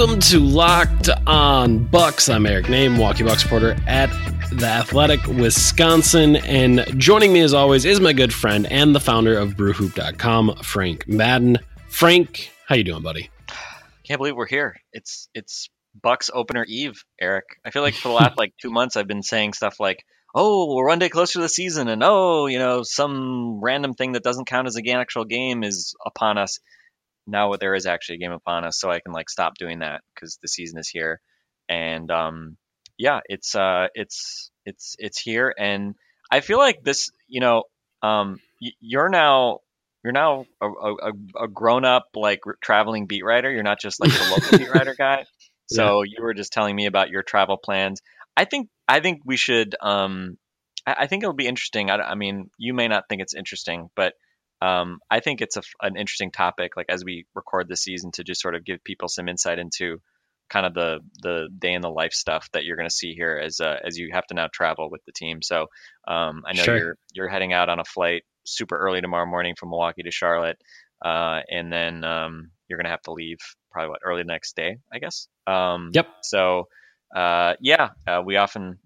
Welcome to Locked On Bucks. I'm Eric Nehm, Milwaukee Bucks reporter at the Athletic, Wisconsin, and joining me as always is my good friend and the founder of BrewHoop.com, Frank Madden. Frank, how you doing, buddy? Can't believe we're here. It's it's Bucks opener eve, Eric. I feel like for the last like two months I've been saying stuff like, "Oh, we're one day closer to the season," and "Oh, you know, some random thing that doesn't count as a ga- actual game is upon us." Now there is actually a game upon us, so I can like stop doing that because the season is here, and um, yeah, it's uh, it's it's it's here, and I feel like this, you know, um, y- you're now you're now a, a, a- grown up like traveling beat writer. You're not just like the local beat writer guy. So you were just telling me about your travel plans. I think I think we should. Um, I, I think it'll be interesting. I, I mean, you may not think it's interesting, but um, I think it's a an interesting topic. Like as we record this season, to just sort of give people some insight into kind of the the day in the life stuff that you're going to see here as uh, as you have to now travel with the team. So um, I know Sure. you're you're heading out on a flight super early tomorrow morning from Milwaukee to Charlotte, uh, and then um, you're going to have to leave probably what early next day, I guess. Um, Yep. So uh, yeah, uh, we often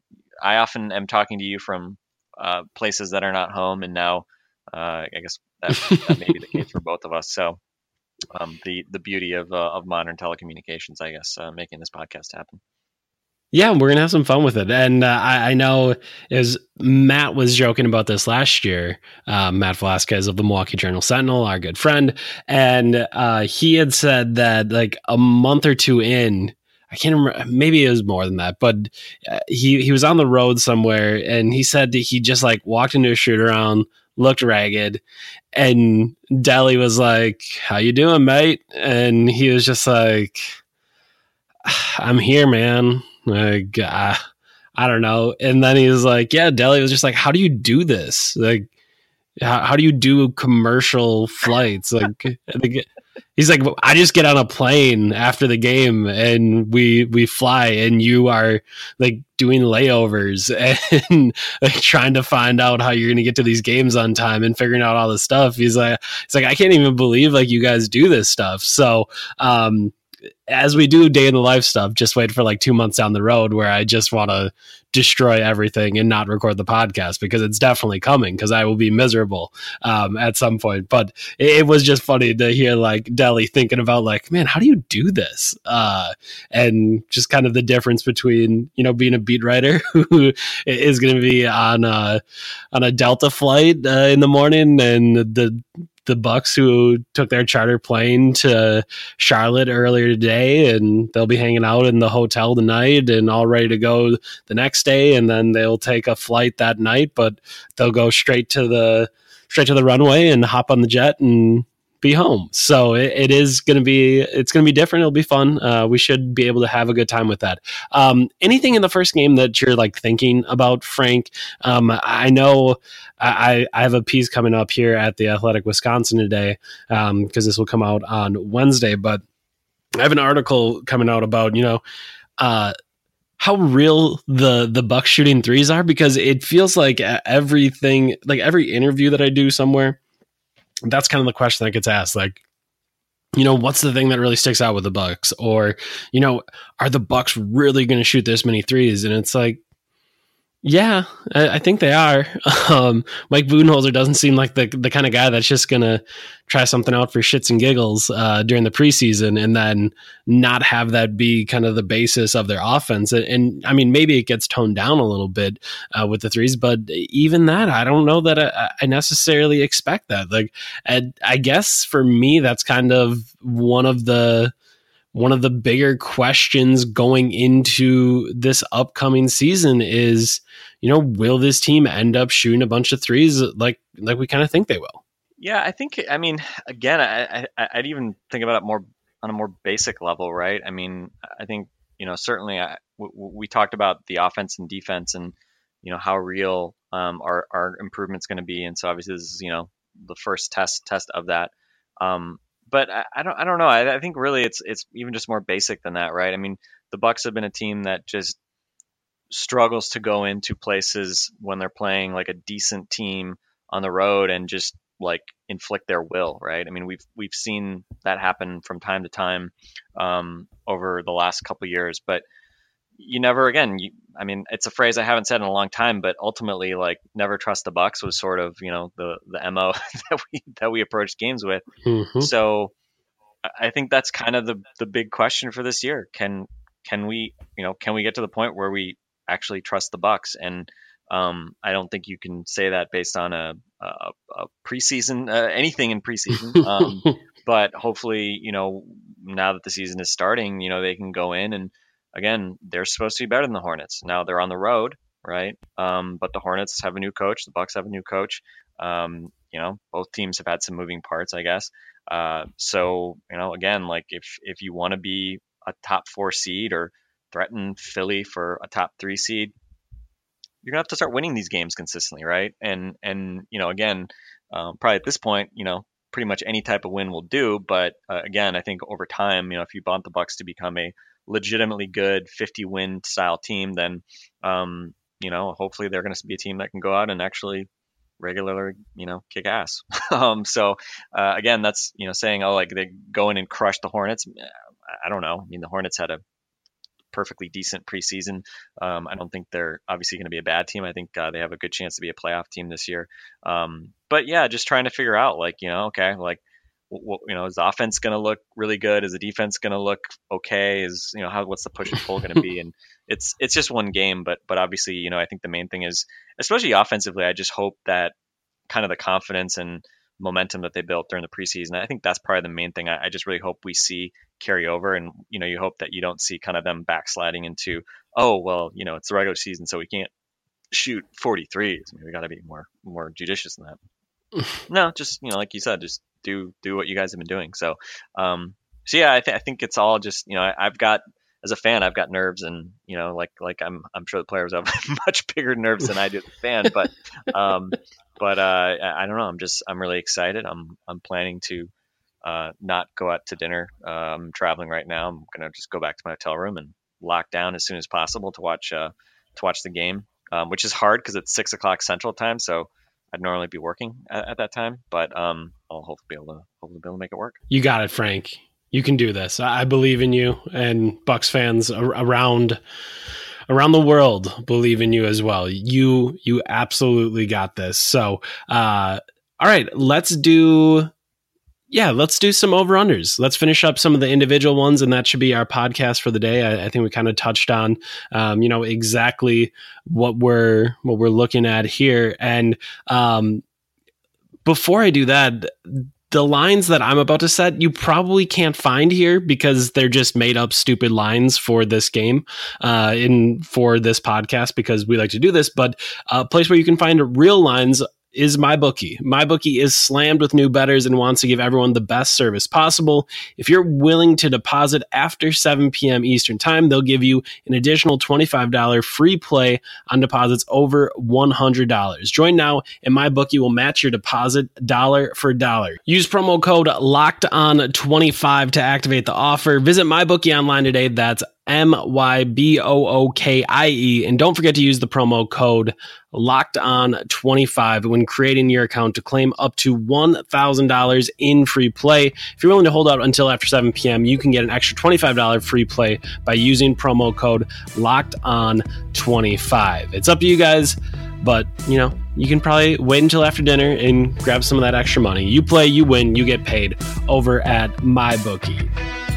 I often am talking to you from uh, places that are not home, and now uh, I guess that, that may be the case for both of us. So um, the the beauty of uh, of modern telecommunications, I guess, uh, making this podcast happen. Yeah, we're gonna have some fun with it, and uh, I, I know as Matt was joking about this last year. Uh, Matt Velazquez of the Milwaukee Journal Sentinel, our good friend, and uh, he had said that like a month or two in, I can't remember, maybe it was more than that, but uh, he he was on the road somewhere, and he said that he just like walked into a shoot around, looked ragged, and Delly was like, "How you doing, mate?" And he was just like, "I'm here, man." Like, uh, I don't know. And then he was like, "Yeah." Delly was just like, "How do you do this? Like, how, how do you do commercial flights?" Like, he's like, "I just get on a plane after the game and we we fly, and you are like doing layovers and like trying to find out how you're going to get to these games on time and figuring out all this stuff." He's like, "It's like I can't even believe like you guys do this stuff." So, um, as we do day in the life stuff, just wait for like two months down the road where I just want to destroy everything and not record the podcast because it's definitely coming because I will be miserable um, at some point. But it, it was just funny to hear like Delly thinking about like, man, how do you do this? Uh, and just kind of the difference between you know being a beat writer who is going to be on a on a Delta flight uh, in the morning and the the Bucks who took their charter plane to Charlotte earlier today, and they'll be hanging out in the hotel tonight and all ready to go the next day. And then they'll take a flight that night, but they'll go straight to the straight to the runway and hop on the jet and be home. So it, it is going to be it's going to be different. It'll be fun. Uh, we should be able to have a good time with that. Um, anything in the first game that you're like thinking about, Frank? Um, I know I, I have a piece coming up here at the Athletic Wisconsin today because this will come out on Wednesday. But I have an article coming out about you know uh, how real the the buck shooting threes are because it feels like everything, like every interview that I do somewhere, that's kind of the question that gets asked, like. You know what's the thing that really sticks out with the Bucks, or you know, are the Bucks really going to shoot this many threes? And it's like, Yeah, I, I think they are. Um, Mike Budenholzer doesn't seem like the the kind of guy that's just gonna try something out for shits and giggles uh, during the preseason and then not have that be kind of the basis of their offense. And, and I mean, maybe it gets toned down a little bit uh, with the threes, but even that, I don't know that I, I necessarily expect that. Like, I, I guess for me, that's kind of one of the one of the bigger questions going into this upcoming season is, you know, will this team end up shooting a bunch of threes like like we kind of think they will? Yeah, I think. I mean, again, I, I I'd even think about it more on a more basic level, right? I mean, I think you know certainly I, w- w- we talked about the offense and defense and you know how real um, our our improvements going to be, and so obviously this is you know the first test test of that. Um, but I, I don't I don't know. I, I think really it's it's even just more basic than that, right? I mean, the Bucks have been a team that just struggles to go into places when they're playing like a decent team on the road and just like inflict their will, right? I mean, we've we've seen that happen from time to time um, over the last couple years, but you never again. You, I mean, it's a phrase I haven't said in a long time, but ultimately, like never trust the Bucks was sort of you know the the mo that we that we approached games with. Mm-hmm. So I think that's kind of the the big question for this year. Can can we you know can we get to the point where we actually trust the Bucks? And um, I don't think you can say that based on a, a, a preseason uh, anything in preseason. Um, but hopefully, you know, now that the season is starting, you know, they can go in and again, they're supposed to be better than the Hornets. Now they're on the road, right? Um, but the Hornets have a new coach. The Bucks have a new coach. Um, you know, both teams have had some moving parts, I guess. Uh, so you know, again, like if if you want to be a top four seed or threaten Philly for a top three seed, you're gonna have to start winning these games consistently, right? And and you know, again, um, probably at this point, you know, pretty much any type of win will do. But uh, again, I think over time, you know, if you want the Bucks to become a legitimately good 50 win style team, then um, you know, hopefully they're going to be a team that can go out and actually regularly, you know, kick ass. um, so uh, again, that's you know saying oh like they go in and crush the Hornets. I don't know. I mean, the Hornets had a perfectly decent preseason. Um, I don't think they're obviously going to be a bad team. I think uh, they have a good chance to be a playoff team this year. Um, but yeah, just trying to figure out like you know, okay, like what, you know, is the offense going to look really good? Is the defense going to look okay? Is you know, how what's the push and pull going to be? And it's it's just one game, but but obviously, you know, I think the main thing is, especially offensively, I just hope that kind of the confidence and momentum that they built during the preseason. I think that's probably the main thing. I, I just really hope we see carry over, and you know, you hope that you don't see kind of them backsliding into, oh well, you know, it's the regular season, so we can't shoot 43s. I mean, we got to be more more judicious than that. No, just you know, like you said, just do do what you guys have been doing. So, um, so yeah, I, th- I think it's all just you know, I, I've got as a fan, I've got nerves, and you know, like like I'm I'm sure the players have much bigger nerves than I do as a fan, but um, but uh, I I don't know. I'm just I'm really excited. I'm I'm planning to uh, not go out to dinner. Uh, I'm traveling right now. I'm gonna just go back to my hotel room and lock down as soon as possible to watch uh, to watch the game, um, which is hard because it's six o'clock Central Time. So I'd normally be working at, at that time, but um, I'll hopefully be able to hopefully be able to make it work. You got it, Frank. You can do this. I believe in you, and Bucks fans ar- around around the world believe in you as well. You you absolutely got this. So, uh, all right, let's do. Yeah, let's do some over unders. Let's finish up some of the individual ones, and that should be our podcast for the day. I, I think we kind of touched on, um, you know, exactly what we're what we're looking at here. And um, before I do that, the lines that I'm about to set, you probably can't find here because they're just made up stupid lines for this game, uh, in for this podcast because we like to do this. But a place where you can find real lines is MyBookie. MyBookie is slammed with new betters and wants to give everyone the best service possible. If you're willing to deposit after 7 p.m. Eastern Time, they'll give you an additional $25 free play on deposits over $100. Join now, and MyBookie will match your deposit dollar for dollar. Use promo code LOCKED on 25 to activate the offer. Visit MyBookie online today. That's M Y B O O K I E. And don't forget to use the promo code locked on 25 when creating your account to claim up to $1,000 in free play. If you're willing to hold out until after 7 p.m., you can get an extra $25 free play by using promo code locked on 25. It's up to you guys, but you know, you can probably wait until after dinner and grab some of that extra money. You play, you win, you get paid over at my MyBookie.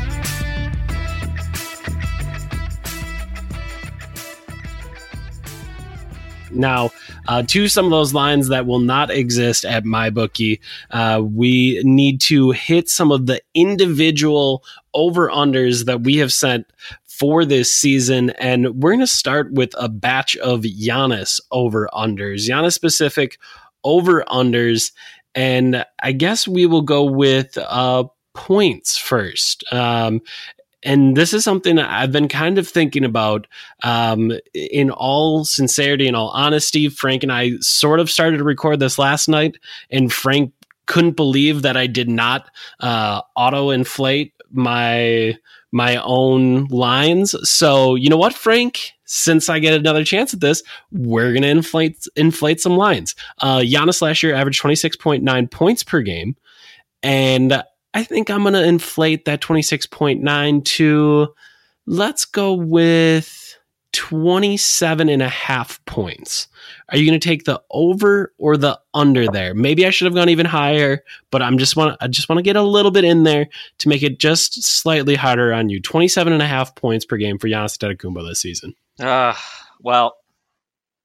Now, uh, to some of those lines that will not exist at MyBookie, uh, we need to hit some of the individual over unders that we have sent for this season. And we're going to start with a batch of Giannis over unders, Giannis specific over unders. And I guess we will go with uh, points first. Um, and this is something I've been kind of thinking about. Um, in all sincerity and all honesty, Frank and I sort of started to record this last night, and Frank couldn't believe that I did not uh, auto inflate my my own lines. So you know what, Frank? Since I get another chance at this, we're gonna inflate inflate some lines. Uh, Giannis last year averaged twenty six point nine points per game, and I think I'm going to inflate that 26.9 to let's go with 27 and a half points. Are you going to take the over or the under there? Maybe I should have gone even higher, but I'm just want I just want to get a little bit in there to make it just slightly harder on you. 27 and a half points per game for Giannis Antetokounmpo this season. Uh, well,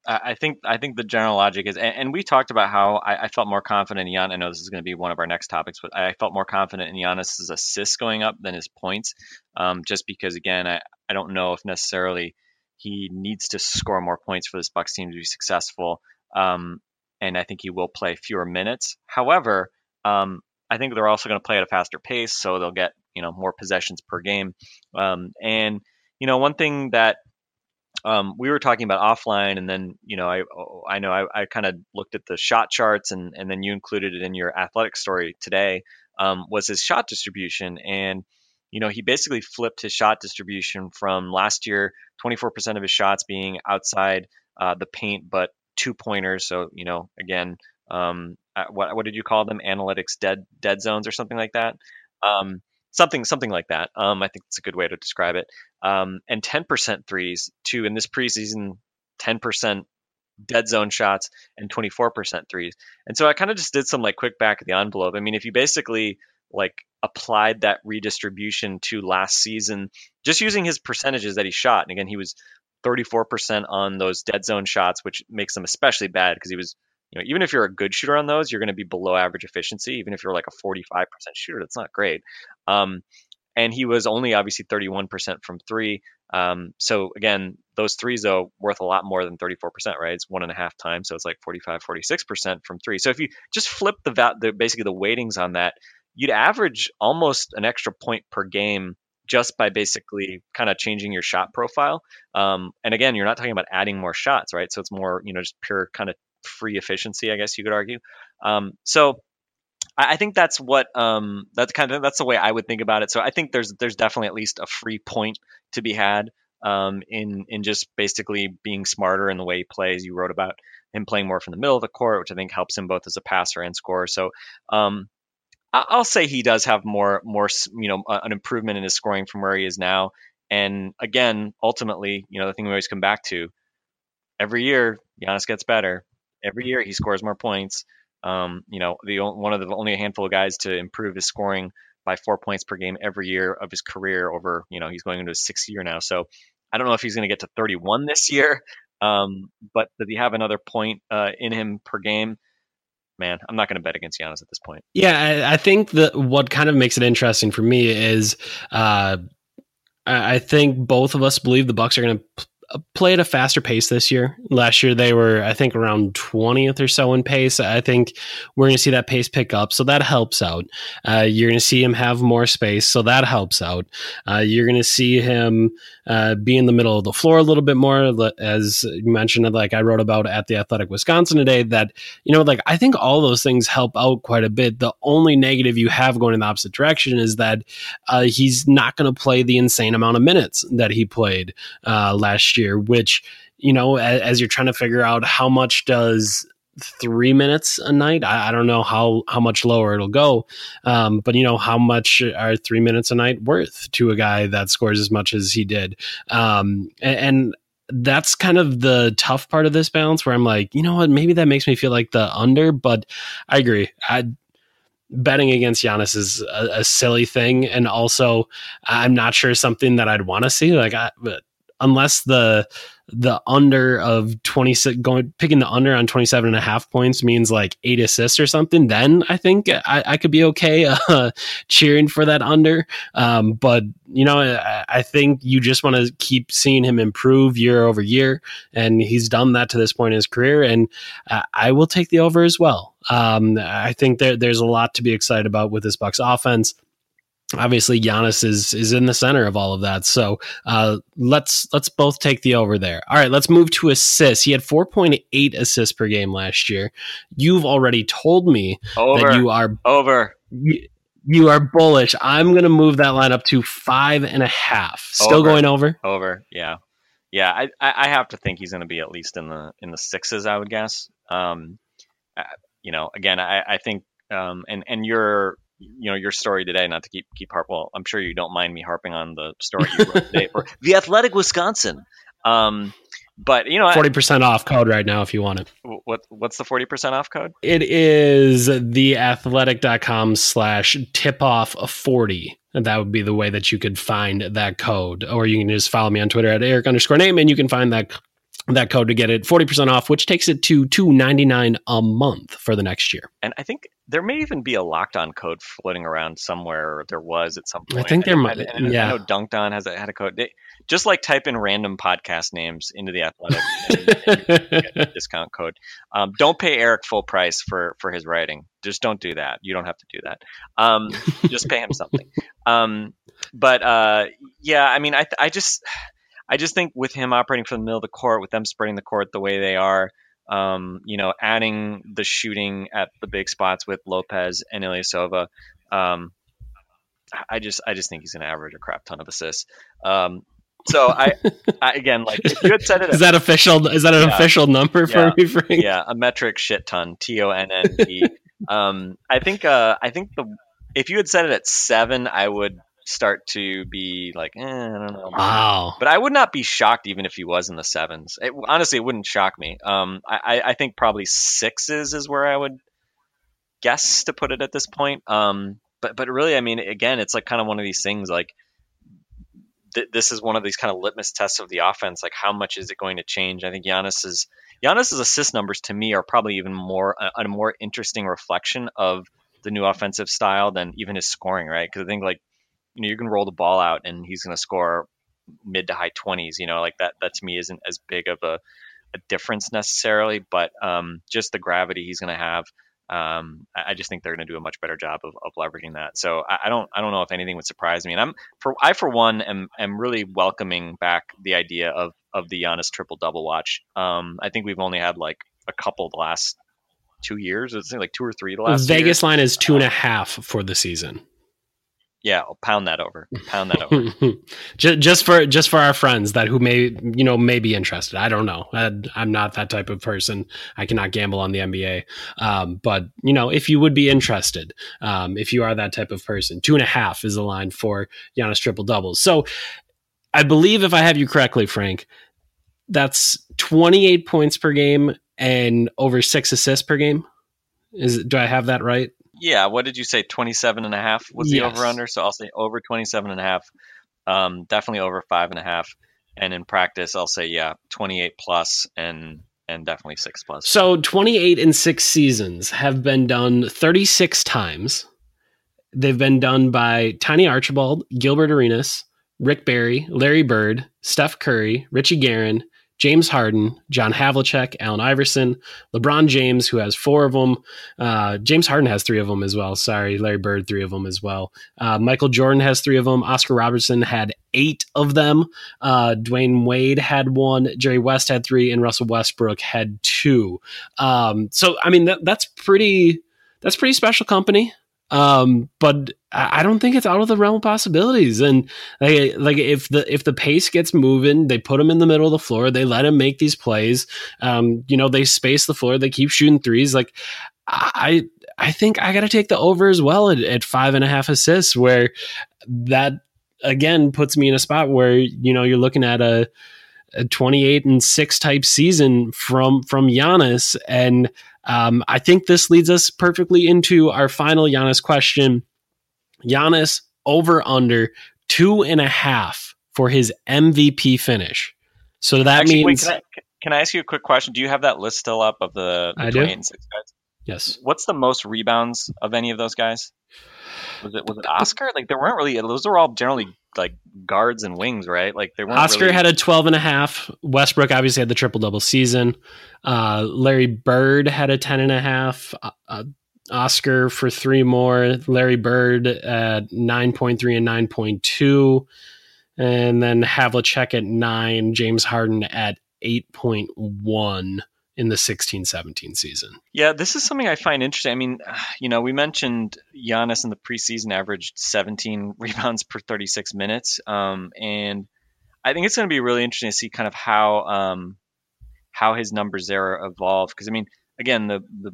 I think I think the general logic is, and, and we talked about how I, I felt more confident in Gian. I know this is going to be one of our next topics, but I felt more confident in Giannis's assists going up than his points, um, just because again, I, I don't know if necessarily he needs to score more points for this Bucks team to be successful, um, and I think he will play fewer minutes. However, um, I think they're also going to play at a faster pace, so they'll get you know more possessions per game, um, and you know one thing that um, we were talking about offline, and then you know I I know I, I kind of looked at the shot charts, and and then you included it in your athletic story today. Um, was his shot distribution, and you know he basically flipped his shot distribution from last year, 24% of his shots being outside uh, the paint, but two pointers. So you know again, um, uh, what what did you call them? Analytics dead dead zones or something like that. Um, something something like that. Um, I think it's a good way to describe it. Um, and 10% threes to in this preseason 10% dead zone shots and 24% threes. And so I kind of just did some like quick back of the envelope. I mean, if you basically like applied that redistribution to last season, just using his percentages that he shot, and again, he was 34% on those dead zone shots, which makes him especially bad because he was, you know, even if you're a good shooter on those, you're going to be below average efficiency. Even if you're like a 45% shooter, that's not great. Um, and he was only obviously 31% from three. Um, so again, those threes though worth a lot more than 34%, right? It's one and a half times, so it's like 45, 46% from three. So if you just flip the, va- the basically the weightings on that, you'd average almost an extra point per game just by basically kind of changing your shot profile. Um, and again, you're not talking about adding more shots, right? So it's more, you know, just pure kind of free efficiency, I guess you could argue. Um, so I I think that's what um, that's kind of that's the way I would think about it. So I think there's there's definitely at least a free point to be had um, in in just basically being smarter in the way he plays. You wrote about him playing more from the middle of the court, which I think helps him both as a passer and scorer. So um, I'll say he does have more more you know an improvement in his scoring from where he is now. And again, ultimately, you know the thing we always come back to every year, Giannis gets better. Every year he scores more points. Um, you know, the one of the only a handful of guys to improve his scoring by four points per game every year of his career. Over, you know, he's going into his sixth year now. So I don't know if he's going to get to 31 this year, um, but does he have another point uh, in him per game? Man, I'm not going to bet against Giannis at this point. Yeah, I, I think that what kind of makes it interesting for me is uh, I I think both of us believe the Bucks are going to play at a faster pace this year. Last year they were, I think, around twentieth or so in pace. I think we're going to see that pace pick up, so that helps out. Uh, you're going to see him have more space, so that helps out. Uh, you're going to see him uh, be in the middle of the floor a little bit more, as you mentioned. Like I wrote about at the Athletic Wisconsin today, that you know, like I think all those things help out quite a bit. The only negative you have going in the opposite direction is that uh, he's not going to play the insane amount of minutes that he played uh, last year, which you know, as, as you're trying to figure out how much does three minutes a night. I, I don't know how how much lower it'll go, um, but you know how much are three minutes a night worth to a guy that scores as much as he did, um, and, and that's kind of the tough part of this balance where I'm like, you know what, maybe that makes me feel like the under, but I agree. I betting against Giannis is a, a silly thing, and also I'm not sure something that I'd want to see. Like, I, but unless the the under of 26 going picking the under on 27 and a half points means like eight assists or something then i think i, I could be okay uh, cheering for that under. Um, but you know I, I think you just want to keep seeing him improve year over year and he's done that to this point in his career and i will take the over as well. Um, i think there, there's a lot to be excited about with this bucks offense obviously Giannis is is in the center of all of that. So uh, let's let's both take the over there. All right, let's move to assists. He had 4.8 assists per game last year. You've already told me Over. that you are Over. you, you are bullish. I'm going to move that line up to five and a half. Still Over. going over. Over. Yeah. Yeah. I, I have to think he's going to be at least in the in the sixes. I would guess. Um, uh, you know, again, I I think um and and your you know your story today. Not to keep keep harp. Well, I'm sure you don't mind me harping on the story you wrote today for the Athletic Wisconsin. Um, but you know, Forty percent off code right now if you want it. what what's the forty percent off code? It is theathletic.com slash tip off 40. And that would be the way that you could find that code. Or you can just follow me on Twitter at Eric underscore Nehm and you can find that that code to get it 40% off, which takes it to two ninety nine a month for the next year. And I think there may even be a locked on code floating around somewhere. Or there was at some point. I think there might- yeah. I know Dunked On has a, had a code. They, just like type in random podcast names into the Athletic and get a discount code. Um, don't pay Eric full price for for his writing. Just don't do that. You don't have to do that. Um, just pay him something. Um, but uh, yeah, I mean, I I just I just think with him operating from the middle of the court, with them spreading the court the way they are, um, you know, adding the shooting at the big spots with Lopez and Ilyasova, um, I just I just think he's going to average a crap ton of assists. Um, so I, I again like if you had said it is that official? Is that an Yeah. official number for Yeah. me, Frank? yeah, a metric shit ton. T O N N T. Um, I think uh, I think the if you had said it at seven, I would start to be like, eh, I don't know. Wow. But I would not be shocked even if he was in the sevens. It, honestly, it wouldn't shock me. Um, I, I- think probably sixes is where I would guess to put it at this point. Um, but but really, I mean, again, it's like kind of one of these things. Like th- this is one of these kind of litmus tests of the offense. Like how much is it going to change? I think Giannis's Giannis's assist numbers to me are probably even more a, a more interesting reflection of the new offensive style than even his scoring, right? Because I think like you know you can roll the ball out and he's going to score mid to high 20s you know like that that to me isn't as big of a, a difference necessarily but um, just the gravity he's going to have um, I just think they're going to do a much better job of, of leveraging that. So I, I don't I don't know if anything would surprise me. And I'm for I for one am am really welcoming back the idea of of the Giannis triple double watch. Um, I think we've only had like a couple the last two years. It's like two or three the last. Vegas year. line is two and a half for the season. Yeah, I'll pound that over. Pound that over. just, for just for our friends that who may you know may be interested. I don't know. I'm not that type of person. I cannot gamble on the NBA. Um, but you know, if you would be interested, um, if you are that type of person, two and a half is the line for Giannis triple doubles. So I believe if I have you correctly, Frank, that's 28 points per game and over six assists per game. Is do I have that right? Yeah, what did you say? 27 and a half was the Yes. over under. So I'll say over 27 and a half. Um, definitely over five and a half. And in practice, I'll say, yeah, 28 plus and, and definitely six plus. So 28 and six seasons have been done 36 times. They've been done by Tiny Archibald, Gilbert Arenas, Rick Barry, Larry Bird, Steph Curry, Richie Guerin, James Harden, John Havlicek, Allen Iverson, LeBron James, who has four of them. Uh, James Harden has three of them as well. Sorry, Larry Bird, three of them as well. Uh, Michael Jordan has three of them. Oscar Robertson had eight of them. Uh, Dwyane Wade had one. Jerry West had three, and Russell Westbrook had two. Um, so, I mean, that, that's pretty. That's pretty special company. Um, but I don't think it's out of the realm of possibilities. And like, like if the if the pace gets moving, they put him in the middle of the floor. They let him make these plays. Um, you know, they space the floor. They keep shooting threes. Like I I think I got to take the over as well at, at five and a half assists, where that again puts me in a spot where you know you're looking at a, a 28 and six type season from from Giannis, and um, I think this leads us perfectly into our final Giannis question. Giannis over under two and a half for his MVP finish. So that Actually, wait, means can, I, can I ask you a quick question? Do you have that list still up of the, the I do. and six guys? yes. What's the most rebounds of any of those guys? Was it was it Oscar? Like there weren't really those are all generally like guards and wings, right? Like there weren't. Oscar really, had a 12 and a half. Westbrook obviously had the triple double season. Uh, Larry Bird had a 10 and a half. Uh, uh, Oscar for three more. Larry Bird at 9.3 and 9.2. And then Havlicek at nine. James Harden at 8.1 in the 16 17 season. Yeah, this is something I find interesting. I mean, you know, we mentioned Giannis in the preseason averaged 17 rebounds per 36 minutes, um, and I think it's going to be really interesting to see kind of how um, how his numbers there evolve. Because I mean, again, the the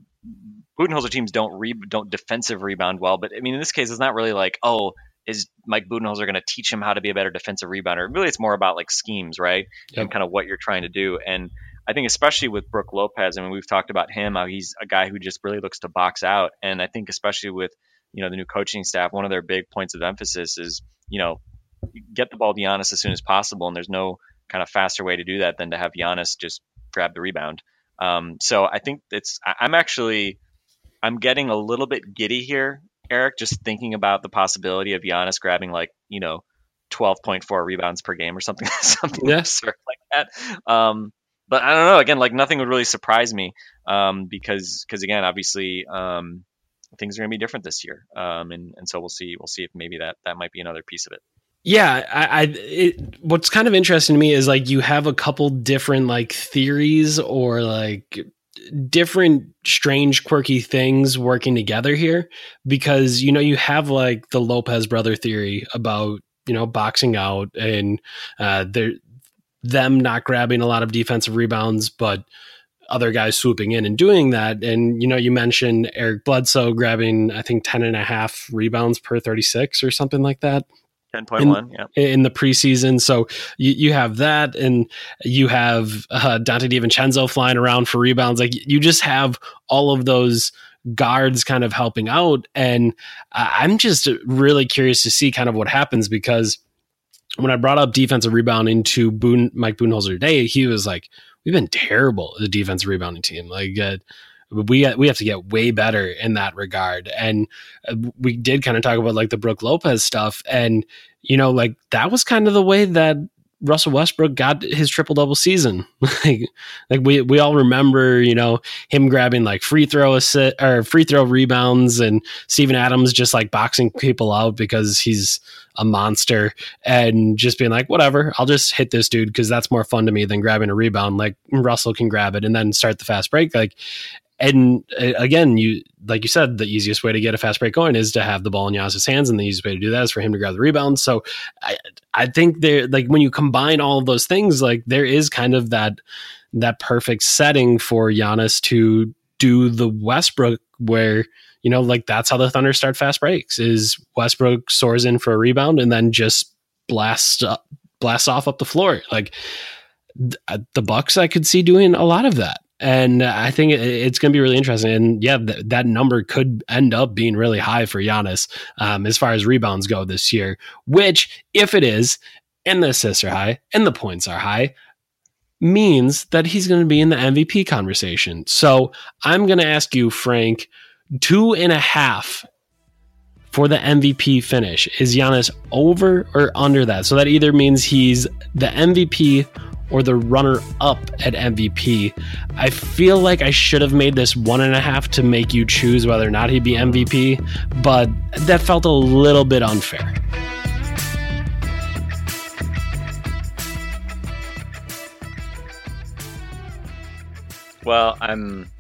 Budenholzer teams don't re- don't defensive rebound well, but I mean, in this case, it's not really like oh. Is Mike Budenholzer going to teach him how to be a better defensive rebounder? Really, it's more about like schemes, right? Yep. And kind of what you're trying to do. And I think especially with Brook Lopez, I mean, we've talked about him, how he's a guy who just really looks to box out. And I think especially with, you know, the new coaching staff, one of their big points of emphasis is, you know, get the ball to Giannis as soon as possible. And there's no kind of faster way to do that than to have Giannis just grab the rebound. Um, so I think it's, I- I'm actually, I'm getting a little bit giddy here, Eric, just thinking about the possibility of Giannis grabbing like, you know, 12.4 rebounds per game or something, something Yeah. absurd like that. Um, but I don't know. Again, like nothing would really surprise me um, because because again, obviously um, things are going to be different this year, um, and and so we'll see we'll see if maybe that that might be another piece of it. Yeah, I, I it, what's kind of interesting to me is like you have a couple different like theories or like different strange quirky things working together here because you know you have like the Lopez brother theory about you know boxing out and uh they're them not grabbing a lot of defensive rebounds but other guys swooping in and doing that. And you know you mentioned Eric Bledsoe grabbing I think 10 and a half rebounds per 36 or something like that Ten point one, yeah. in the preseason. So you, you have that, and you have uh, Donte DiVincenzo flying around for rebounds. Like you just have all of those guards kind of helping out, and I'm just really curious to see kind of what happens because when I brought up defensive rebounding to Boone, Mike Budenholzer today, he was like, "We've been terrible as a defensive rebounding team. Like uh, we we have to get way better in that regard." And uh, we did kind of talk about like the Brook Lopez stuff, and you know, like that was kind of the way that Russell Westbrook got his triple double season. like, like we we all remember, you know, him grabbing like free throw assi- or free throw rebounds, and Steven Adams just like boxing people out because he's a monster, and just being like, whatever, I'll just hit this dude because that's more fun to me than grabbing a rebound. Like Russell can grab it and then start the fast break, like. And uh, again, you like you said, the easiest way to get a fast break going is to have the ball in Giannis's hands, and the easiest way to do that is for him to grab the rebound. So, I I think there like when you combine all of those things, like there is kind of that that perfect setting for Giannis to do the Westbrook where you know like that's how the Thunder start fast breaks is Westbrook soars in for a rebound and then just blasts up, blasts off up the floor like th- uh, the Bucks I could see doing a lot of that and I think it's going to be really interesting. And yeah, th- that number could end up being really high for Giannis um, as far as rebounds go this year. Which, if it is, and the assists are high, and the points are high, means that he's going to be in the MVP conversation. So I'm going to ask you, Frank, two and a half for the MVP finish. Is Giannis over or under that? So that either means he's the MVP or the runner up at MVP. I feel like I should have made this one and a half to make you choose whether or not he'd be MVP, but that felt a little bit unfair. Well, I'm.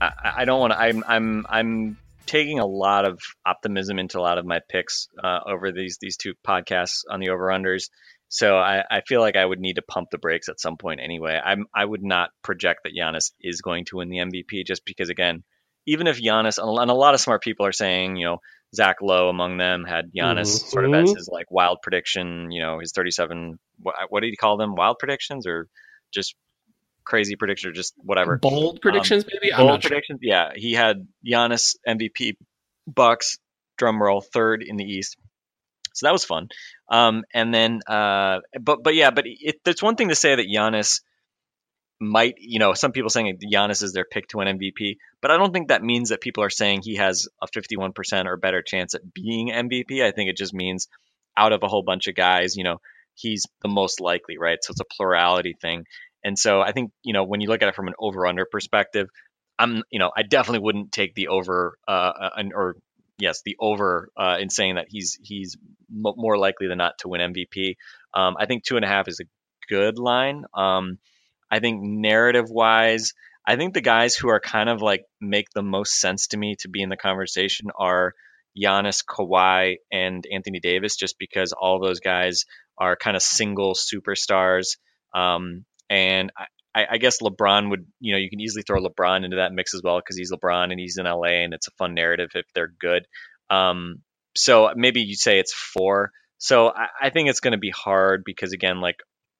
I, don't want to. I'm. I'm. I'm taking a lot of optimism into a lot of my picks uh, over these these two podcasts on the over unders. So I, I feel like I would need to pump the brakes at some point anyway. I'm I would not project that Giannis is going to win the MVP just because again, even if Giannis and a lot of smart people are saying, you know, Zach Lowe among them had Giannis mm-hmm. sort of as his like wild prediction, you know, his 37 what, what did he call them? Wild predictions or just crazy prediction or just whatever. Bold um, predictions, maybe. I'm Bold not sure. predictions. Yeah, he had Giannis MVP, Bucks drum roll third in the East. So that was fun. Um, and then, uh, but but yeah, but it, one thing to say that Giannis might, you know, some people saying Giannis is their pick to an MVP, but I don't think that means that people are saying he has a 51% or better chance at being MVP. I think it just means out of a whole bunch of guys, you know, he's the most likely, right? So it's a plurality thing. And so I think, you know, when you look at it from an over under perspective, I'm, you know, I definitely wouldn't take the over, uh, uh, an- or yes, the over uh, in saying that he's he's m- more likely than not to win MVP. Um, I think two and a half is a good line. Um, I think narrative wise, I think the guys who are kind of like make the most sense to me to be in the conversation are Giannis, Kawhi, and Anthony Davis, just because all those guys are kind of single superstars. Um, and I, I guess LeBron would, you know, you can easily throw LeBron into that mix as well because he's LeBron and he's in LA and it's a fun narrative if they're good. Um, so maybe you say it's four. So I, I think it's going to be hard because again, like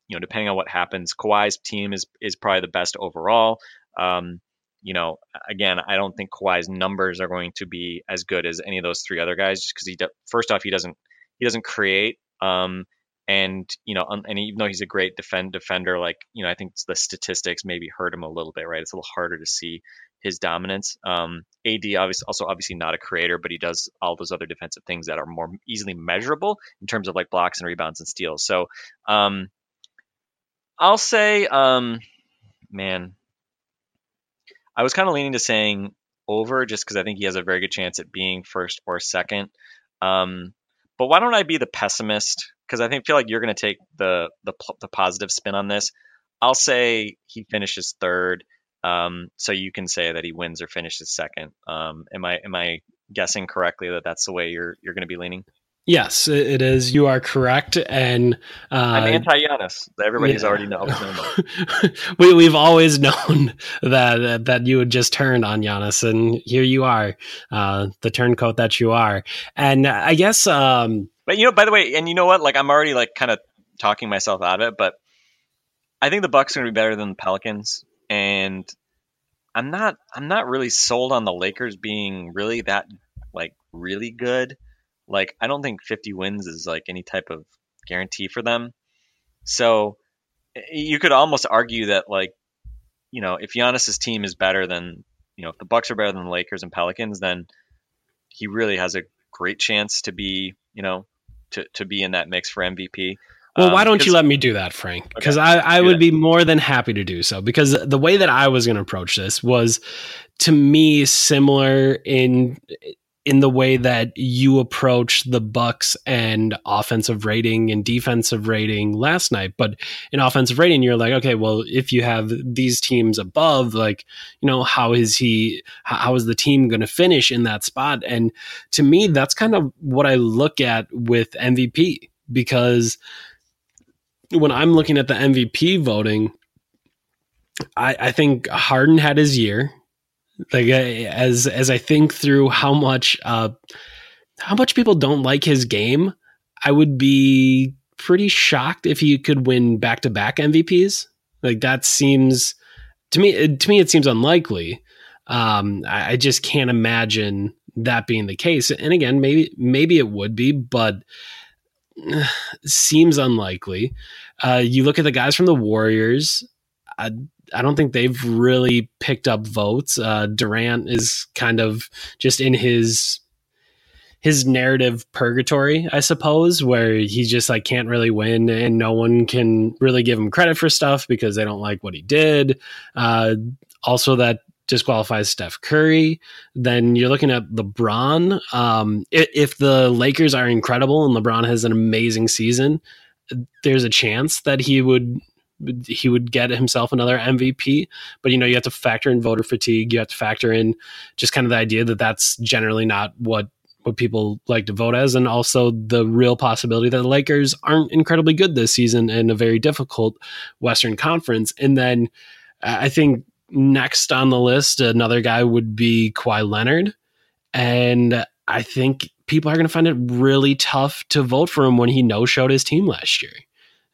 you know, depending on what happens, Kawhi's team is is probably the best overall. Um, you know, again, I don't think Kawhi's numbers are going to be as good as any of those three other guys, just because he do, first off he doesn't he doesn't create, um, and you know, and even though he's a great defend defender, like you know, I think the statistics maybe hurt him a little bit, right? It's a little harder to see his dominance. Um, AD obviously also obviously not a creator, but he does all those other defensive things that are more easily measurable in terms of like blocks and rebounds and steals. So, um, I'll say, um, man, I was kind of leaning to saying over just because I think he has a very good chance at being first or second. Um, but why don't I be the pessimist? Because I think feel like you're going to take the, the the positive spin on this. I'll say he finishes third. Um, so you can say that he wins or finishes second. Um, am I am I guessing correctly that that's the way you're you're going to be leaning? Yes, it is. You are correct, and uh, I'm anti Giannis. Everybody's yeah. already know. known. we we've always known that that you would just turn on Giannis, and here you are, uh, the turncoat that you are. And I guess um, But you know, by the way, and you know what? Like I'm already like kind of talking myself out of it, but I think the Bucks are going to be better than the Pelicans, and I'm not I'm not really sold on the Lakers being really that like really good. Like I don't think 50 wins is like any type of guarantee for them. So you could almost argue that like you know if Giannis's team is better than you know if the Bucks are better than the Lakers and Pelicans, then he really has a great chance to be you know to, to be in that mix for MVP. Well, Um, why don't you let me do that, Frank? Because Okay, I, I would be more than happy to do so. Because the way that I was going to approach this was, to me, similar in in the way that you approach the Bucks and offensive rating and defensive rating last night. But in offensive rating, you're like, okay, well, if you have these teams above, like, you know, how is he? How, is the team going to finish in that spot? And to me, that's kind of what I look at with MVP because when I'm looking at the MVP voting, I, I think Harden had his year. Like as as I think through how much uh, how much people don't like his game, I would be pretty shocked if he could win back to back MVPs. Like that seems to me to me it seems unlikely. Um, I, I just can't imagine that being the case. And again, maybe maybe it would be, but seems unlikely. Uh, you look at the guys from the Warriors. I, I don't think they've really picked up votes. Uh, Durant is kind of just in his his narrative purgatory, I suppose, where he just like can't really win and no one can really give him credit for stuff because they don't like what he did. Uh, also, that disqualifies Steph Curry. Then you're looking at LeBron. Um, if the Lakers are incredible and LeBron has an amazing season, there's a chance that he would he would get himself another MVP. But you know, you have to factor in voter fatigue. You have to factor in just kind of the idea that that's generally not what what people like to vote as, and also the real possibility that the Lakers aren't incredibly good this season in a very difficult Western Conference. And then uh, I think next on the list, another guy would be Kawhi Leonard, and I think people are going to find it really tough to vote for him when he no showed his team last year.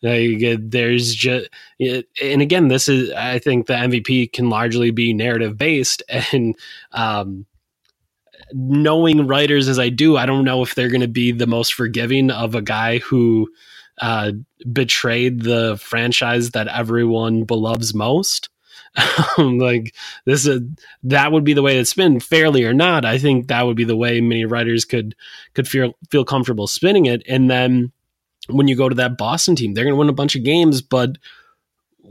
Like, there's just, and again, this is, I think the MVP can largely be narrative based. And um, knowing writers as I do, I don't know if they're going to be the most forgiving of a guy who uh, betrayed the franchise that everyone beloves most. like this is that would be the way to spin fairly or not i think that would be the way many writers could could feel feel comfortable spinning it and then when you go to that boston team they're going to win a bunch of games but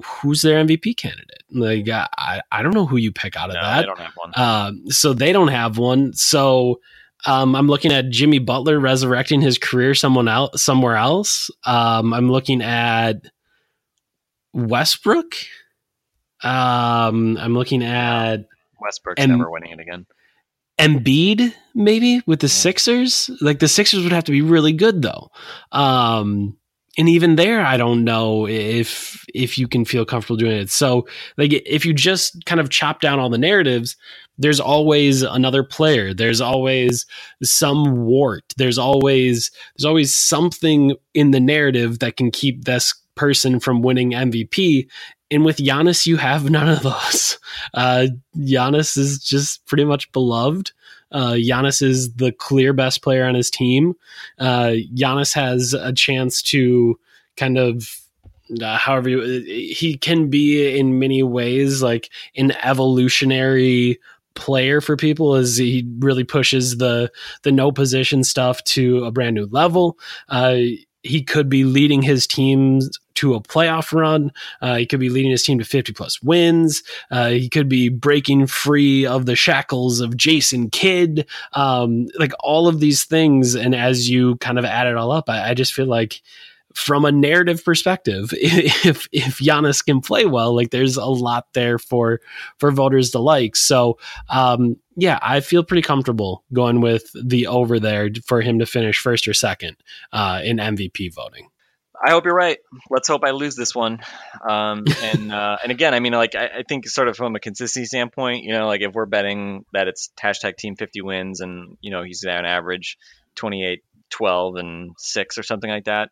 who's their mvp candidate like i i don't know who you pick out of No, that they don't have one. um, so they don't have one. So um, I'm looking at Jimmy Butler resurrecting his career someone else somewhere else. Um, I'm looking at Westbrook. Um, I'm looking at Westbrook's and- never winning it again. Embiid, maybe with the Sixers. Like the Sixers would have to be really good though. Um, and even there, I don't know if if you can feel comfortable doing it. So, like, if you just kind of chop down all the narratives, there's always another player. There's always some wart. There's always there's always something in the narrative that can keep this person from winning MVP. And with Giannis, you have none of those. Uh, Giannis is just pretty much beloved. Uh, Giannis is the clear best player on his team. Uh, Giannis has a chance to kind of, uh, however, you, he can be in many ways like an evolutionary player for people as he really pushes the the no position stuff to a brand new level. Uh, he could be leading his teams to a playoff run. Uh, he could be leading his team to 50 plus wins. Uh, he could be breaking free of the shackles of Jason Kidd. Um, like all of these things. And as you kind of add it all up, I, I just feel like from a narrative perspective, if if Giannis can play well, like there's a lot there for for voters to like. So um, yeah, I feel pretty comfortable going with the over there for him to finish first or second uh, in MVP voting. I hope you're right. Let's hope I lose this one. Um, and uh, and again, I mean, like I, I think sort of from a consistency standpoint, you know, like if we're betting that it's hashtag Team 50 wins, and you know he's on average 28, 12, and six or something like that,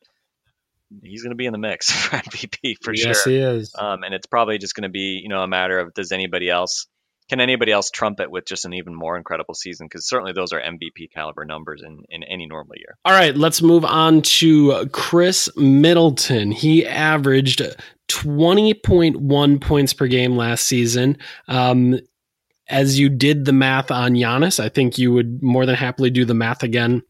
he's going to be in the mix for MVP for yes, sure. he is. Um, and it's probably just going to be you know a matter of does anybody else can anybody else trump it with just an even more incredible season? Because certainly those are MVP caliber numbers in, in any normal year. All right, let's move on to Khris Middleton. He averaged 20.1 points per game last season. Um, as you did the math on Giannis, I think you would more than happily do the math again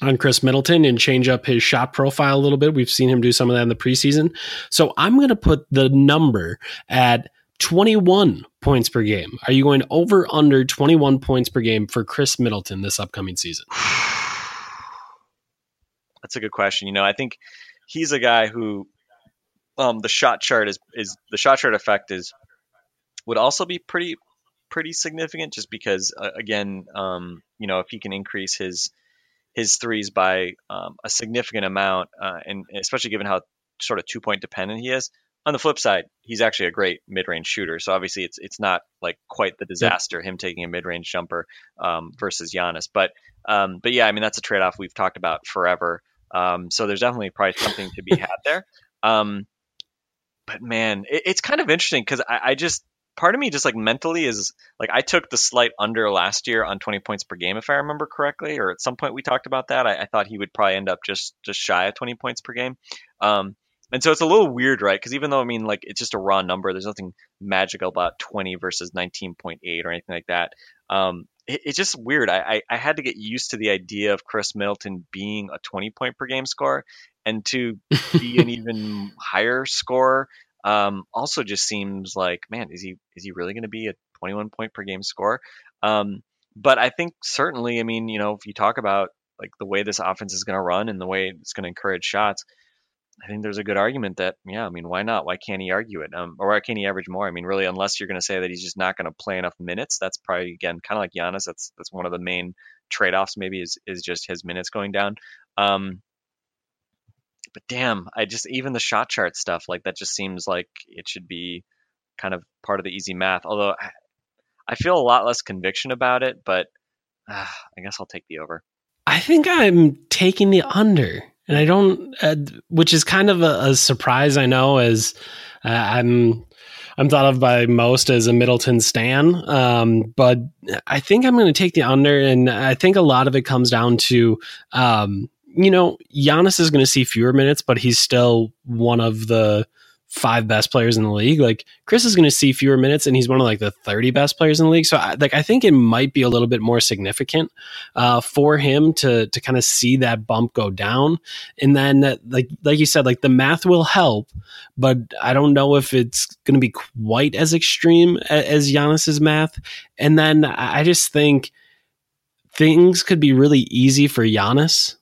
on Khris Middleton and change up his shot profile a little bit. We've seen him do some of that in the preseason. So I'm going to put the number at 21 points per game. Are you going over under 21 points per game for Khris Middleton this upcoming season? That's a good question. You know, I think he's a guy who um, the shot chart is is the shot chart effect is would also be pretty pretty significant just because uh, again um, you know if he can increase his his threes by um, a significant amount uh, and especially given how sort of two point dependent he is on the flip side he's actually a great mid-range shooter so obviously it's it's not like quite the disaster him taking a mid-range jumper um, versus Giannis but um, but yeah I mean that's a trade-off we've talked about forever um, so there's definitely probably something to be had there um, but man, it, it's kind of interesting because I, I just part of me just like mentally is like I took the slight under last year on 20 points per game if I remember correctly, or at some point we talked about that. I, I thought he would probably end up just just shy of 20 points per game. Um, and so it's a little weird, right? Because even though I mean like it's just a raw number, there's nothing magical about 20 versus 19.8 or anything like that. Um, it, it's just weird. I, I I had to get used to the idea of Khris Middleton being a 20 point per game scorer, and to be an even higher scorer. Um, also, just seems like, man, is he is he really going to be a 21 point per game scorer? Um, but I think certainly, I mean, you know, if you talk about like the way this offense is going to run and the way it's going to encourage shots, I think there's a good argument that, yeah, I mean, why not? Why can't he argue it? Um, or why can't he average more? I mean, really, unless you're going to say that he's just not going to play enough minutes, that's probably again kind of like Giannis. That's that's one of the main trade-offs. Maybe is is just his minutes going down. Um, but damn, I just even the shot chart stuff like that just seems like it should be kind of part of the easy math. Although I, feel a lot less conviction about it, but uh, I guess I'll take the over. I think I'm taking the under, and I don't, uh, which is kind of a, a surprise. I know, as uh, I'm, I'm thought of by most as a Middleton stan, um, but I think I'm going to take the under, and I think a lot of it comes down to, um, you know, Giannis is going to see fewer minutes, but he's still one of the five best players in the league. Like Khris is going to see fewer minutes, and he's one of like the thirty best players in the league. So, I, like, I think it might be a little bit more significant uh, for him to to kind of see that bump go down, and then uh, like like you said, like the math will help, but I don't know if it's going to be quite as extreme a- as Giannis's math. And then I just think things could be really easy for Giannis.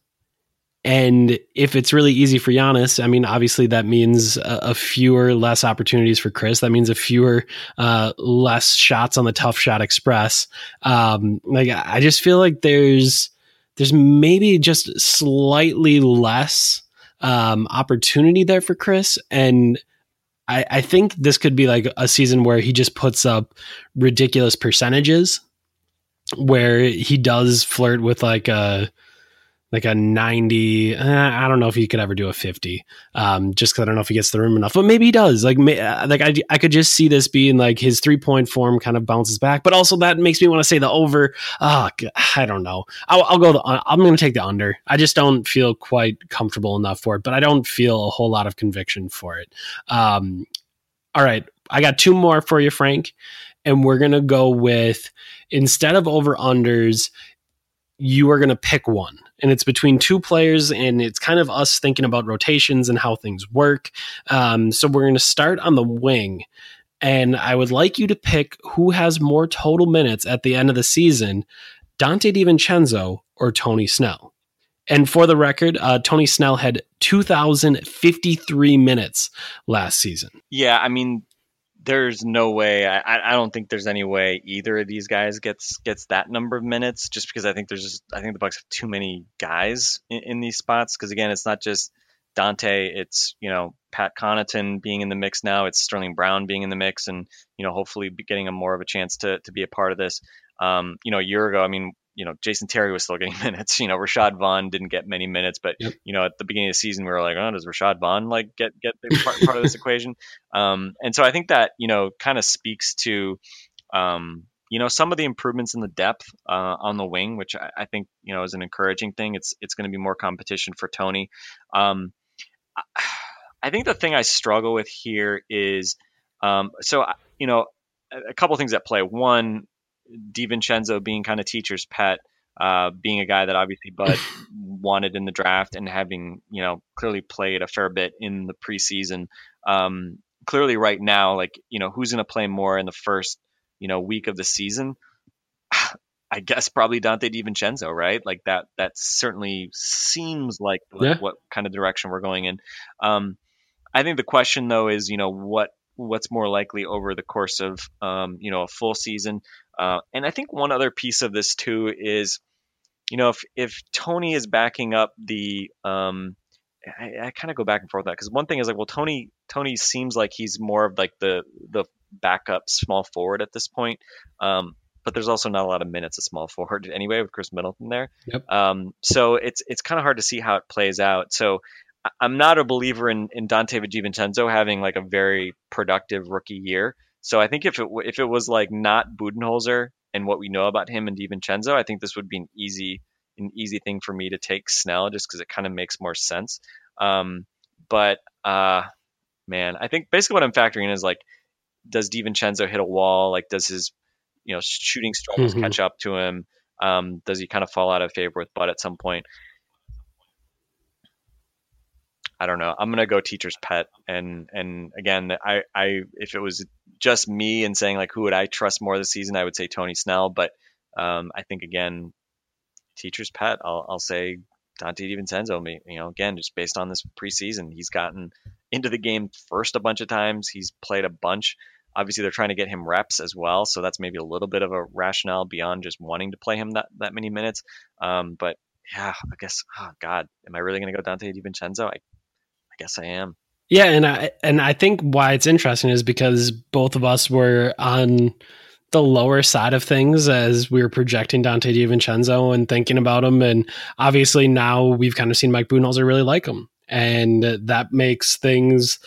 And if it's really easy for Giannis, I mean, obviously that means a, a fewer, less opportunities for Khris. That means a fewer, uh, less shots on the tough shot express. Um, like I just feel like there's there's maybe just slightly less um, opportunity there for Khris, and I, I think this could be like a season where he just puts up ridiculous percentages, where he does flirt with like a like a 90 eh, i don't know if he could ever do a 50 um just because i don't know if he gets the room enough but maybe he does like may, uh, like I, I could just see this being like his three point form kind of bounces back but also that makes me want to say the over oh i don't know. I'll, I'll go the, i'm going to take the under. I just don't feel quite comfortable enough for it but i don't feel a whole lot of conviction for it. Um all right i got two more for you frank and we're to go with instead of over unders you are going to pick one. And it's between two players and it's kind of us thinking about rotations and how things work. Um, so we're going to start on the wing. And i would like you to pick who has more total minutes at the end of the season Donte DiVincenzo or tony snell. And for the record uh, tony snell had 2053 minutes last season. Yeah, I mean, there's no way. I, I don't think there's any way either of these guys gets gets that number of minutes. Just because I think there's just I think the Bucks have too many guys in, in these spots. Because again, it's not just Donte. It's you know Pat Connaughton being in the mix now. It's Sterling Brown being in the mix, and you know hopefully getting a more of a chance to to be a part of this. Um, you know, a year ago, I mean, you know, Jason Terry was still getting minutes. You know, Rashad Vaughn didn't get many minutes, but Yep. you know, at the beginning of the season, we were like, oh, does Rashad Vaughn like get get part, part of this equation? Um, and so I think that you know kind of speaks to um, you know some of the improvements in the depth uh, on the wing, which I, I think you know is an encouraging thing. It's it's going to be more competition for Tony. Um, I- I think the thing I struggle with here is um, so I- you know a, a couple things at play. One, DiVincenzo being kind of teacher's pet, uh, being a guy that obviously Bud wanted in the draft and having, you know, clearly played a fair bit in the preseason. Um, clearly, right now, like, you know, who's going to play more in the first, you know, week of the season? I guess probably Donte DiVincenzo, right? Like that. That certainly seems like what, Yeah. what kind of direction we're going in. Um, I think the question though is, you know, what what's more likely over the course of, um, you know, a full season. Uh, and I think one other piece of this too is, you know, if if Tony is backing up the, um, I, I kind of go back and forth with that because one thing is like, well, Tony Tony seems like he's more of like the the backup small forward at this point. Um, but there's also not a lot of minutes at small forward anyway with Khris Middleton there. Yep. Um, so it's it's kind of hard to see how it plays out. So I'm not a believer in in Donte DiVincenzo having like a very productive rookie year. So I think if it if it was like not Budenholzer and what we know about him and DiVincenzo, I think this would be an easy an easy thing for me to take Snell just because it kind of makes more sense. Um, but uh, man, I think basically what I'm factoring in is like, does DiVincenzo hit a wall? Like, does his you know shooting struggles Mhm. catch up to him? Um, does he kind of fall out of favor with Bud at some point? I don't know. I'm gonna go teacher's pet, and and again, I I if it was just me and saying like who would I trust more this season, I would say Tony Snell, but um, I think again, teacher's pet. I'll I'll say Donte DiVincenzo. me- You know, again, just based on this preseason, he's gotten into the game first a bunch of times. He's played a bunch. Obviously, they're trying to get him reps as well, so that's maybe a little bit of a rationale beyond just wanting to play him that that many minutes. Um, but yeah, I guess. Oh God, am I really going to go Donte DiVincenzo? I guess I am. Yeah, and I and I think why it's interesting is because both of us were on the lower side of things as we were projecting Donte DiVincenzo and thinking about him, and obviously now we've kind of seen Mike Budenholzer really like him, and that makes things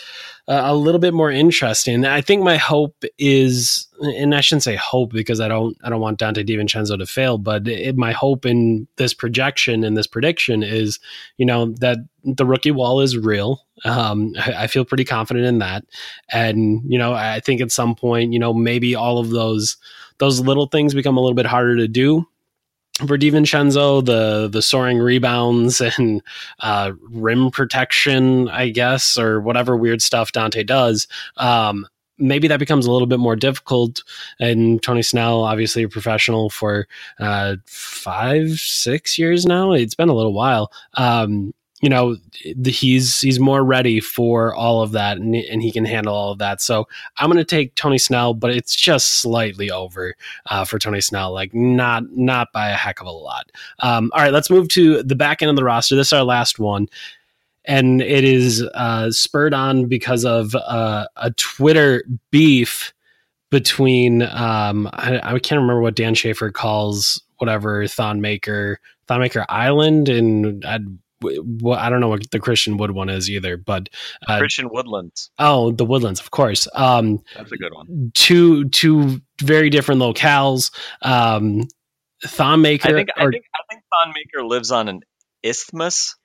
uh, a little bit more interesting. I think my hope is, and I shouldn't say hope because I don't I don't want Donte DiVincenzo to fail, but it, my hope in this projection and this prediction is, you know, that the rookie wall is real. Um, I, I feel pretty confident in that, and you know, I think at some point, you know, maybe all of those those little things become a little bit harder to do for DiVincenzo, the the soaring rebounds and uh, rim protection, I guess, or whatever weird stuff Donte does. Um, maybe that becomes a little bit more difficult. And Tony Snell, obviously a professional for uh, five, six years now. It's been a little while. Um, you know, the, he's he's more ready for all of that, and, and he can handle all of that. So I'm going to take Tony Snell, but it's just slightly over uh, for Tony Snell, like not not by a heck of a lot. Um, all right, let's move to the back end of the roster. This is our last one, and it is uh, spurred on because of uh, a Twitter beef between um, I, I can't remember what Dan Schaefer calls whatever Thonmaker Island, and I, well, I don't know what the Christian Wood one is either, but uh, Christian Woodlands. oh, the Woodlands, of course. Um, That's a good one. two two very different locales. Um, Thonmaker, I think I think I think Thonmaker lives on an isthmus.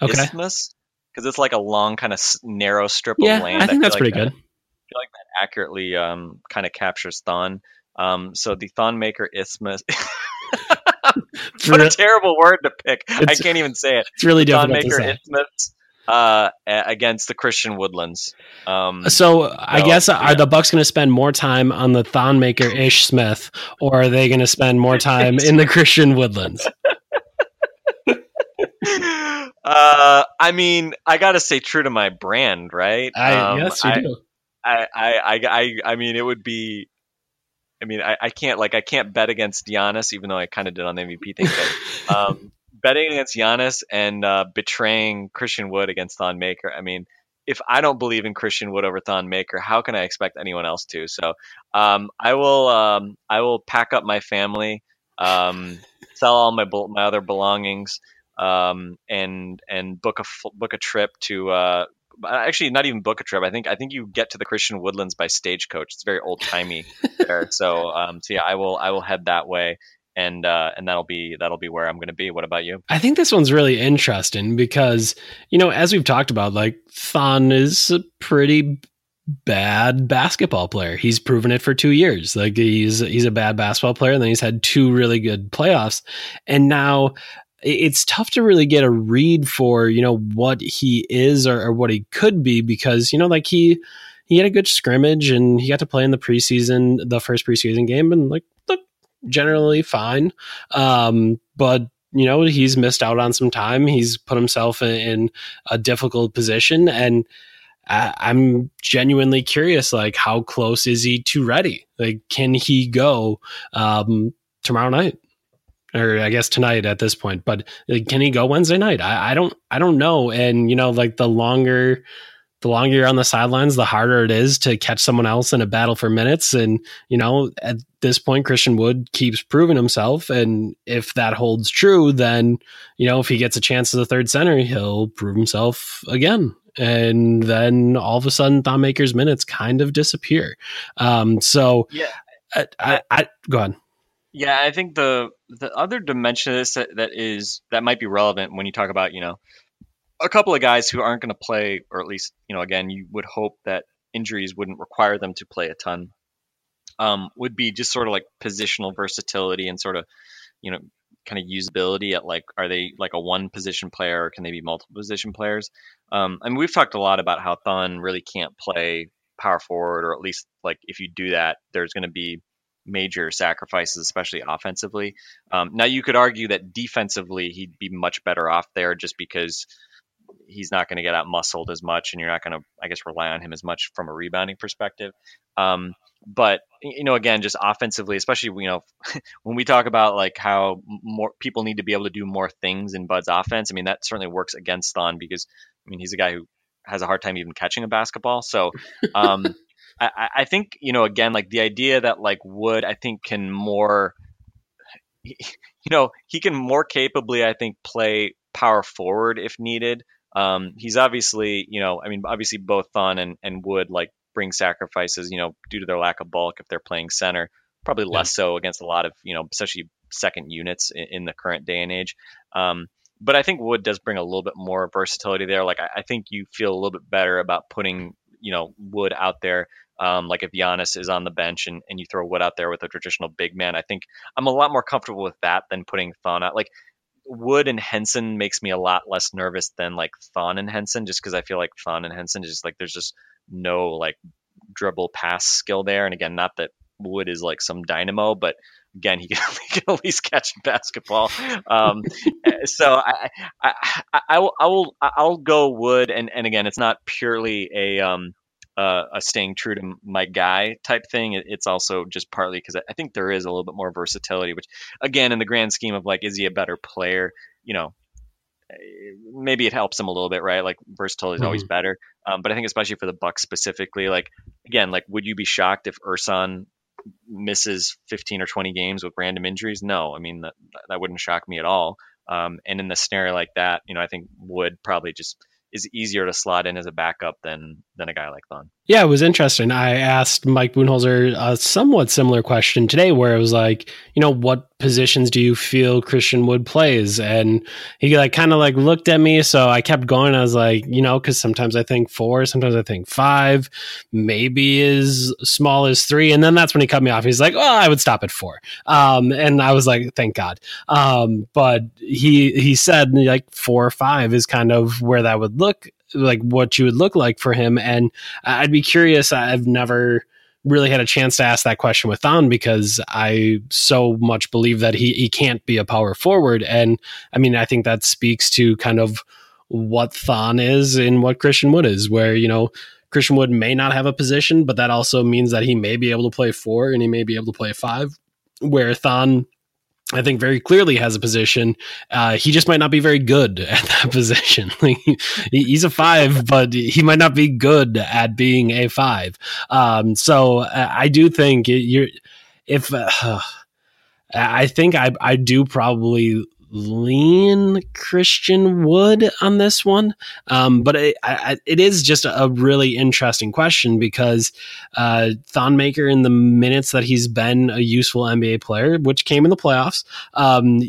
okay, Isthmus, because it's like a long kind of narrow strip yeah, of land. I think that's feel pretty like good. I feel like that accurately um, kind of captures Thon. Um, so the Thonmaker Isthmus. What a terrible word to pick. I can't even say it. it's really Thonmaker say. Isthmus uh, against the Christian Woodlands. Um, So I guess yeah. are the Bucks going to spend more time on the Thonmaker Ish Smith, or are they going to spend more time in the Christian Woodlands? uh, I mean, I got to stay true to my brand, right? I Um, yes, you I, do. I, I, I, I, I mean, it would be. I mean, I, I can't like I can't bet against Giannis, even though I kind of did on the MVP thing. But um, betting against Giannis and uh, betraying Christian Wood against Thon Maker. I mean, if I don't believe in Christian Wood over Thon Maker, how can I expect anyone else to? So um, I will um, I will pack up my family, um, sell all my my other belongings, um, and and book a book a trip to. Uh, actually, not even book a trip. I think I think you get to the Christian Woodlands by stagecoach. It's very old timey there. So um, so yeah, I will I will head that way. And uh, and that'll be that'll be where I'm going to be. What about you? I think this one's really interesting because, you know, as we've talked about, like Thon is a pretty bad basketball player. He's proven it for two years. Like he's he's a bad basketball player, and then he's had two really good playoffs. And now i- it's tough to really get a read for, you know, what he is or, or what he could be because, you know, like he he had a good scrimmage and he got to play in the preseason, the first preseason game, and like look generally fine. Um, but you know, he's missed out on some time. He's put himself in, in a difficult position, and I, I'm genuinely curious. Like, how close is he to ready? Like, can he go um, tomorrow night? Or I guess tonight at this point, but like, can he go Wednesday night? I, I don't, I don't know. And you know, like the longer, the longer you're on the sidelines, the harder it is to catch someone else in a battle for minutes. And you know, at this point, Christian Wood keeps proving himself. And if that holds true, then, you know, if he gets a chance as a third center, he'll prove himself again. And then all of a sudden, Thon Maker's minutes kind of disappear. Um, so, Yeah. I, I, I go on. Yeah, I think the the other dimension of this that, that is that might be relevant when you talk about you know a couple of guys who aren't going to play, or at least you know again you would hope that injuries wouldn't require them to play a ton. um, would be just sort of like positional versatility and sort of, you know, kind of usability at like, are they like a one position player or can they be multiple position players? Um, I mean, we've talked a lot about how Thon really can't play power forward, or at least like if you do that, there's going to be major sacrifices, especially offensively. Um, now, you could argue that defensively he'd be much better off there just because he's not going to get out muscled as much, and you're not going to, I guess, rely on him as much from a rebounding perspective. Um, but you know, again, just offensively, especially you know, when we talk about like how more people need to be able to do more things in Bud's offense. I mean, that certainly works against Thon because I mean he's a guy who has a hard time even catching a basketball. So. Um, I, I think you know again like the idea that like Wood I think can more you know he can more capably I think play power forward if needed. Um, he's obviously you know I mean obviously both Thon and, and Wood like bring sacrifices you know due to their lack of bulk if they're playing center probably less so against a lot of you know especially second units in, in the current day and age. Um, but I think Wood does bring a little bit more versatility there. Like I, I think you feel a little bit better about putting you know Wood out there um, like if Giannis is on the bench and, and you throw Wood out there with a traditional big man, I think I'm a lot more comfortable with that than putting Thon out. Like Wood and Henson makes me a lot less nervous than like Thon and Henson, just because I feel like Thon and Henson is just like there's just no like dribble pass skill there. And again, not that Wood is like some dynamo, but again, he can, he can at least catch basketball. Um, so I, I, I, I, will, I will, I'll go Wood. And, and again, it's not purely a, um, uh, a staying true to my guy type thing. It's also just partly because I think there is a little bit more versatility, which again, in the grand scheme of like, is he a better player? You know, eh, maybe it helps him a little bit, right? Like versatility is mm-hmm. always better. Um, but I think especially for the Bucks specifically, like again, like would you be shocked if Ersan misses 15 or 20 games with random injuries? No, I mean that that wouldn't shock me at all. Um, and in the scenario like that, you know, I think Wood probably just is easier to slot in as a backup than than a guy like Thon. Yeah, it was interesting. I asked Mike Budenholzer a somewhat similar question today, where it was like, you know, what positions do you feel Christian Wood plays? And he like kind of like looked at me, so I kept going. I was like, you know, because sometimes I think four, sometimes I think five, maybe as small as three, and then that's when he cut me off. He's like, oh, I would stop at four, um, and I was like, thank God. Um, but he he said like four or five is kind of where that would look like what you would look like for him. And I'd be curious. I've never really had a chance to ask that question with Thon because I so much believe that he he can't be a power forward. And I mean, I think that speaks to kind of what Thon is and what Christian Wood is, where you know. Christian Wood may not have a position, but that also means that he may be able to play four and he may be able to play five. Where Thon I think very clearly has a position. Uh, he just might not be very good at that position. he's a five, but he might not be good at being a five. Um, so uh, I do think you're if uh, I think I I do probably lean Christian Wood on this one, um, but it, I, it is just a really interesting question because uh, Thonmaker, in the minutes that he's been a useful NBA player, which came in the playoffs, um,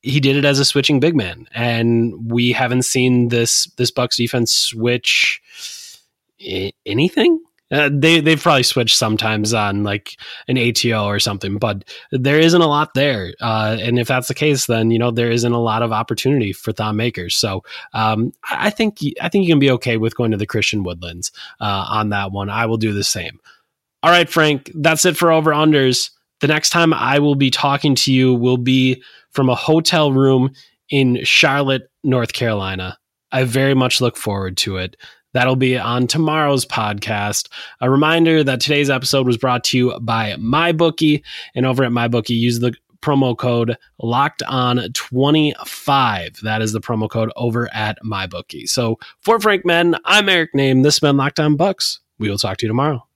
he did it as a switching big man, and we haven't seen this this Bucks defense switch anything uh, they they've probably switched sometimes on like an ATO or something, but there isn't a lot there. Uh, and if that's the case, then you know there isn't a lot of opportunity for Thon makers. So um, I think I think you can be okay with going to the Christian Woodlands uh, on that one. I will do the same. All right, Frank, that's it for over unders. The next time I will be talking to you will be from a hotel room in Charlotte, North Carolina. I very much look forward to it. That'll be on tomorrow's podcast. A reminder that today's episode was brought to you by MyBookie. And over at MyBookie, use the promo code locked on 25. That is the promo code over at MyBookie. So for Frank Madden, I'm Eric Nehm. This has been Locked On Bucks. We will talk to you tomorrow.